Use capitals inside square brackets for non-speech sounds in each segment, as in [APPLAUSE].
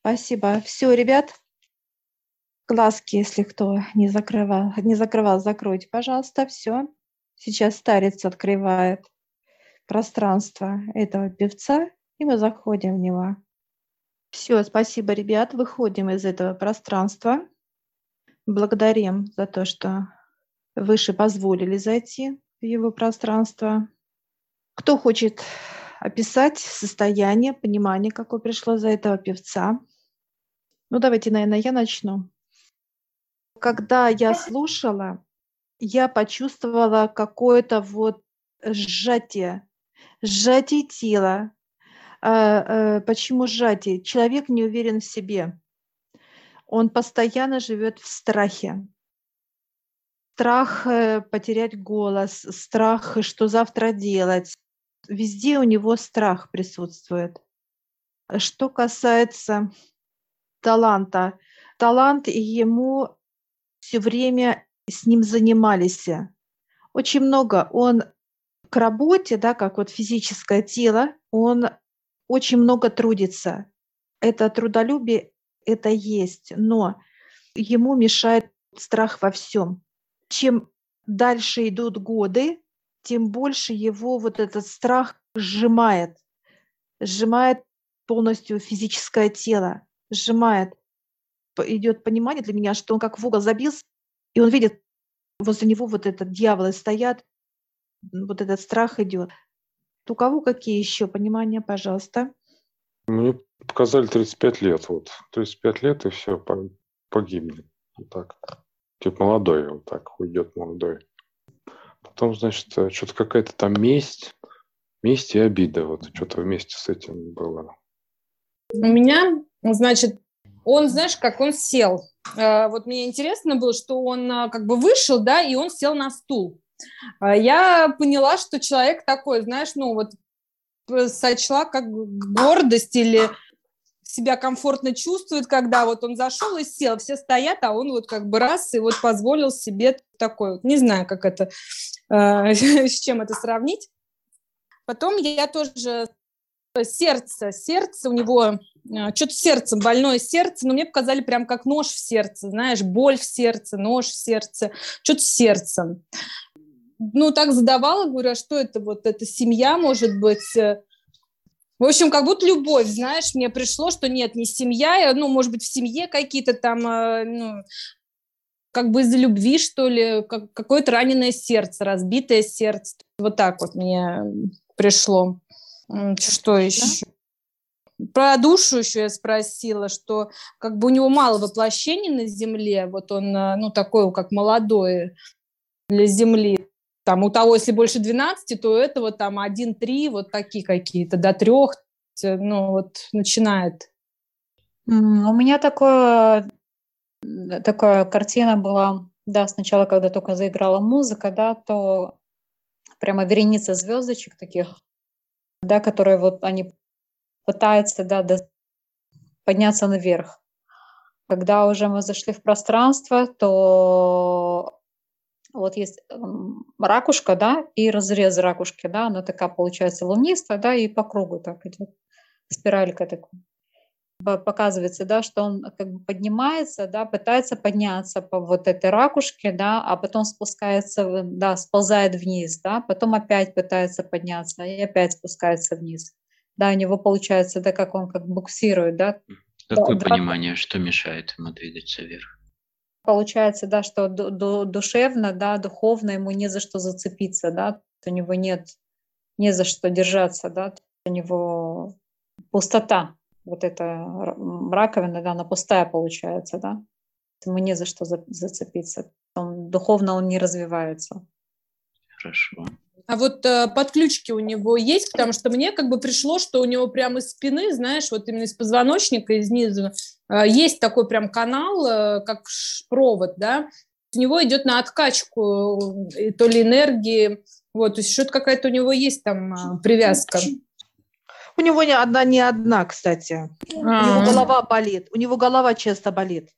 Спасибо. Все, ребят, глазки, если кто не закрывал, не закрывал, закройте, пожалуйста. Все. Сейчас старец открывает пространство этого певца, и мы заходим в него. Все, спасибо, ребят. Выходим из этого пространства. Благодарим за то, что выше позволили зайти в его пространство. Кто хочет описать состояние, понимание, какое пришло за этого певца? Ну, давайте, наверное, я начну. Когда я слушала, я почувствовала какое-то вот сжатие, сжатие тела, а, э, почему сжатие? Человек не уверен в себе. Он постоянно живет в страхе. Страх э, потерять голос, страх, что завтра делать. Везде у него страх присутствует. Что касается таланта, талант ему все время с ним занимались. Очень много он к работе, да, как вот физическое тело, он очень много трудится. Это трудолюбие, это есть, но ему мешает страх во всем. Чем дальше идут годы, тем больше его вот этот страх сжимает, сжимает полностью физическое тело, сжимает. Идет понимание для меня, что он как в угол забился, и он видит, возле него вот этот дьяволы стоят, вот этот страх идет. У кого какие еще понимания, пожалуйста? Мне показали 35 лет. Вот. 35 лет и все, погибли. Вот так. Типа молодой, вот так уйдет молодой. Потом, значит, э, что-то какая-то там месть, месть и обида. Вот что-то вместе с этим было. У меня, значит, он, знаешь, как он сел. Э, вот мне интересно было, что он э, как бы вышел, да, и он сел на стул. Я поняла, что человек такой, знаешь, ну вот сочла как гордость или себя комфортно чувствует, когда вот он зашел и сел, все стоят, а он вот как бы раз и вот позволил себе такой вот, не знаю, как это, э, [LAUGHS] с чем это сравнить. Потом я тоже сердце, сердце у него, э, что-то сердцем, больное сердце, но мне показали прям как нож в сердце, знаешь, боль в сердце, нож в сердце, что-то с сердцем ну, так задавала, говорю, а что это вот, это семья, может быть, э?» в общем, как будто любовь, знаешь, мне пришло, что нет, не семья, ну, может быть, в семье какие-то там, э, ну, как бы из-за любви, что ли, как, какое-то раненое сердце, разбитое сердце. Вот так вот мне пришло. Что еще? Про душу еще я спросила, что как бы у него мало воплощений на Земле, вот он, э, ну, такой, как молодой для Земли там у того, если больше 12, то у этого там 1-3, вот такие какие-то, до трех, ну вот начинает. У меня такое, такая картина была, да, сначала, когда только заиграла музыка, да, то прямо вереница звездочек таких, да, которые вот они пытаются, да, подняться наверх. Когда уже мы зашли в пространство, то вот есть ракушка, да, и разрез ракушки, да, она такая получается лунистая, да, и по кругу так идет, спиралька такая. Показывается, да, что он как бы поднимается, да, пытается подняться по вот этой ракушке, да, а потом спускается, да, сползает вниз, да, потом опять пытается подняться и опять спускается вниз. Да, у него получается, да, как он как буксирует, да. Какое да, понимание, что мешает ему двигаться вверх? Получается, да, что душевно, да, духовно ему не за что зацепиться, да, у него нет не за что держаться, да, у него пустота, вот эта раковина, да, она пустая получается, да, ему не за что зацепиться, он, духовно он не развивается. Хорошо. А вот э, подключки у него есть, потому что мне как бы пришло, что у него прямо из спины, знаешь, вот именно из позвоночника, из низу, э, есть такой прям канал, э, как провод, да, у него идет на откачку э, то ли энергии, вот, то есть что-то какая-то у него есть там э, привязка. У него не одна, не одна, кстати. А-а-а. У него голова болит, у него голова часто болит.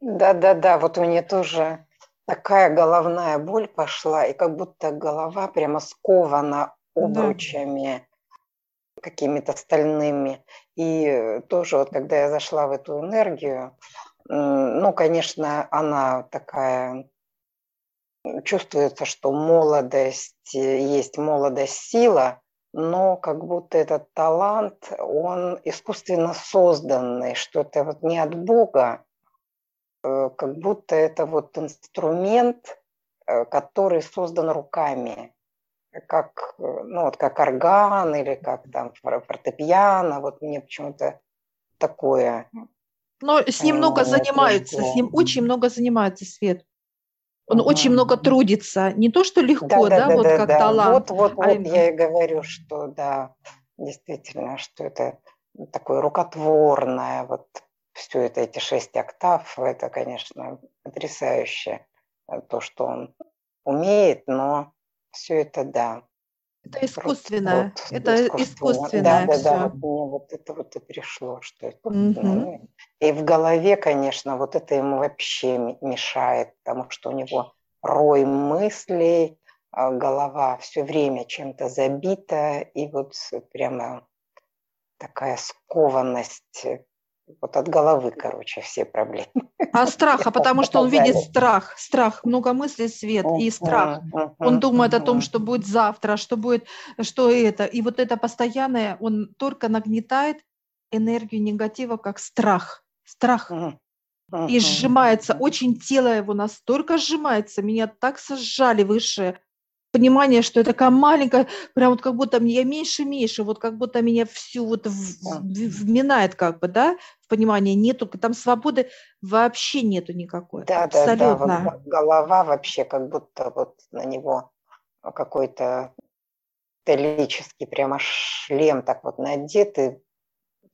Да-да-да, вот у меня тоже такая головная боль пошла, и как будто голова прямо скована обручами да. какими-то стальными. И тоже вот когда я зашла в эту энергию, ну, конечно, она такая, чувствуется, что молодость, э, есть молодость, сила, но как будто этот талант, он искусственно созданный, что это вот не от Бога, э, как будто это вот инструмент, э, который создан руками, как, ну, вот как орган или как там фортепиано, вот мне почему-то такое. Но с ним много занимаются, с ним очень много занимается Свет. Он угу. очень много трудится. Не то, что легко, да, да, да, да вот да, как да. талант. Вот, вот, а вот я и говорю, что да, действительно, что это такое рукотворное, вот все это, эти шесть октав, это, конечно, потрясающе, э, то, что он умеет, но все это, да. Это искусственно, вот, это искусственно. Да, да, да, вот мне вот это вот и пришло, что это. Угу. И в голове, конечно, вот это ему вообще мешает, потому что у него рой мыслей, а голова все время чем-то забита, и вот прямо такая скованность вот от головы, короче, все проблемы. А страха, потому что он видит страх, страх, много мыслей, свет и страх. Он думает о том, что будет завтра, что будет, что это. И вот это постоянное, он только нагнетает энергию негатива, как страх. Страх. И сжимается, очень тело его настолько сжимается, меня так сжали выше понимание, что это такая маленькая, прям вот как будто я меньше меньше, вот как будто меня всю вот вминает как бы, да, в понимание, нету, там свободы вообще нету никакой. Да, абсолютно. да, да, вот голова вообще как будто вот на него какой-то металлический прямо шлем так вот надеты,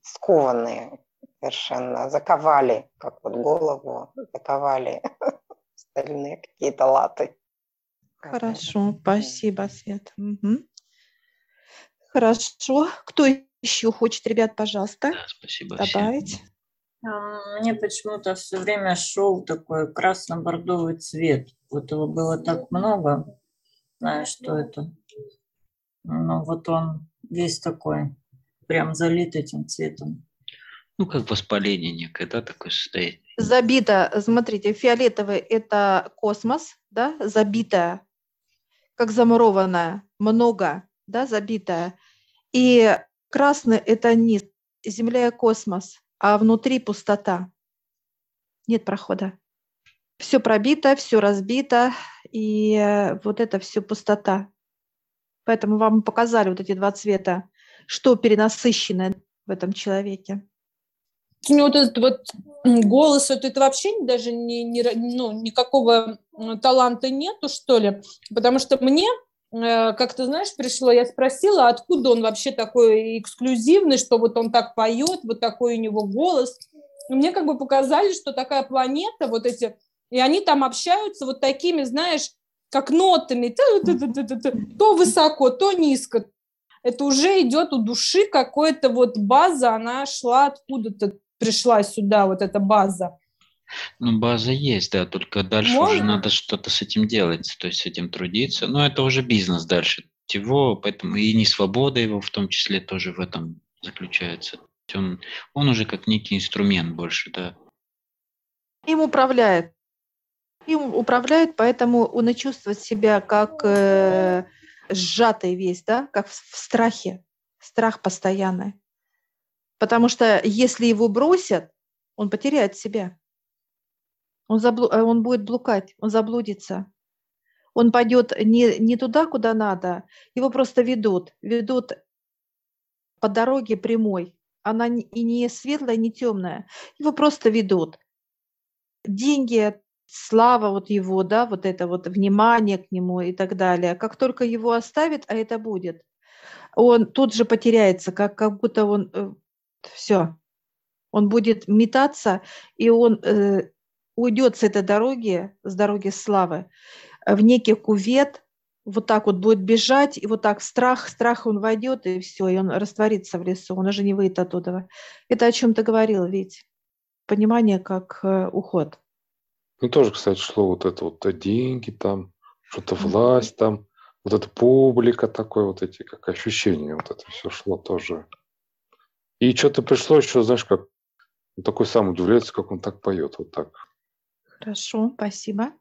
скованные совершенно, заковали, как вот голову, заковали [LAUGHS] стальные какие-то латы. Хорошо, спасибо, Свет. Угу. Хорошо. Кто еще хочет, ребят, пожалуйста, да, спасибо добавить? Всем. Мне почему-то все время шел такой красно-бордовый цвет. Вот его было так много. Знаю, что это. Но вот он весь такой, прям залит этим цветом. Ну, как воспаление некое, да, такое состояние. Забито, смотрите, фиолетовый – это космос, да, забитая как замурованная, много, да, забитая. И красный – это низ, земля и космос, а внутри пустота. Нет прохода. Все пробито, все разбито, и э, вот это все пустота. Поэтому вам показали вот эти два цвета, что перенасыщено в этом человеке. У него вот этот вот голос, это, это вообще даже не, не, ну, никакого таланта нету, что ли? Потому что мне, э, как ты знаешь, пришло, я спросила, откуда он вообще такой эксклюзивный, что вот он так поет, вот такой у него голос. И мне как бы показали, что такая планета, вот эти, и они там общаются вот такими, знаешь, как нотами, то высоко, то низко. Это уже идет у души какая-то вот база, она шла откуда-то, пришла сюда, вот эта база. Ну, база есть, да, только дальше Можно? уже надо что-то с этим делать, то есть с этим трудиться. Но это уже бизнес дальше его, поэтому и не свобода его в том числе тоже в этом заключается. Он, он уже как некий инструмент больше, да. Им управляет. Им управляет, поэтому он и чувствует себя как э, сжатый весь, да, как в, в страхе. Страх постоянный. Потому что если его бросят, он потеряет себя. Он, заблу... Э, он будет блукать, он заблудится. Он пойдет не, не туда, куда надо. Его просто ведут. Ведут по дороге прямой. Она и не светлая, не темная. Его просто ведут. Деньги, слава вот его, да, вот это вот внимание к нему и так далее. Как только его оставит, а это будет, он тут же потеряется, как, как будто он э, все. Он будет метаться, и он э, уйдет с этой дороги, с дороги славы, в некий кувет, вот так вот будет бежать, и вот так страх, страх он войдет, и все, и он растворится в лесу, он уже не выйдет оттуда. Это о чем ты говорил, ведь понимание как э, уход. Ну, тоже, кстати, шло вот это вот деньги там, что-то власть там, вот эта публика такой, вот эти как ощущения, вот это все шло тоже. И что-то пришло еще, знаешь, как он такой сам удивляется, как он так поет, вот так. Хорошо, спасибо.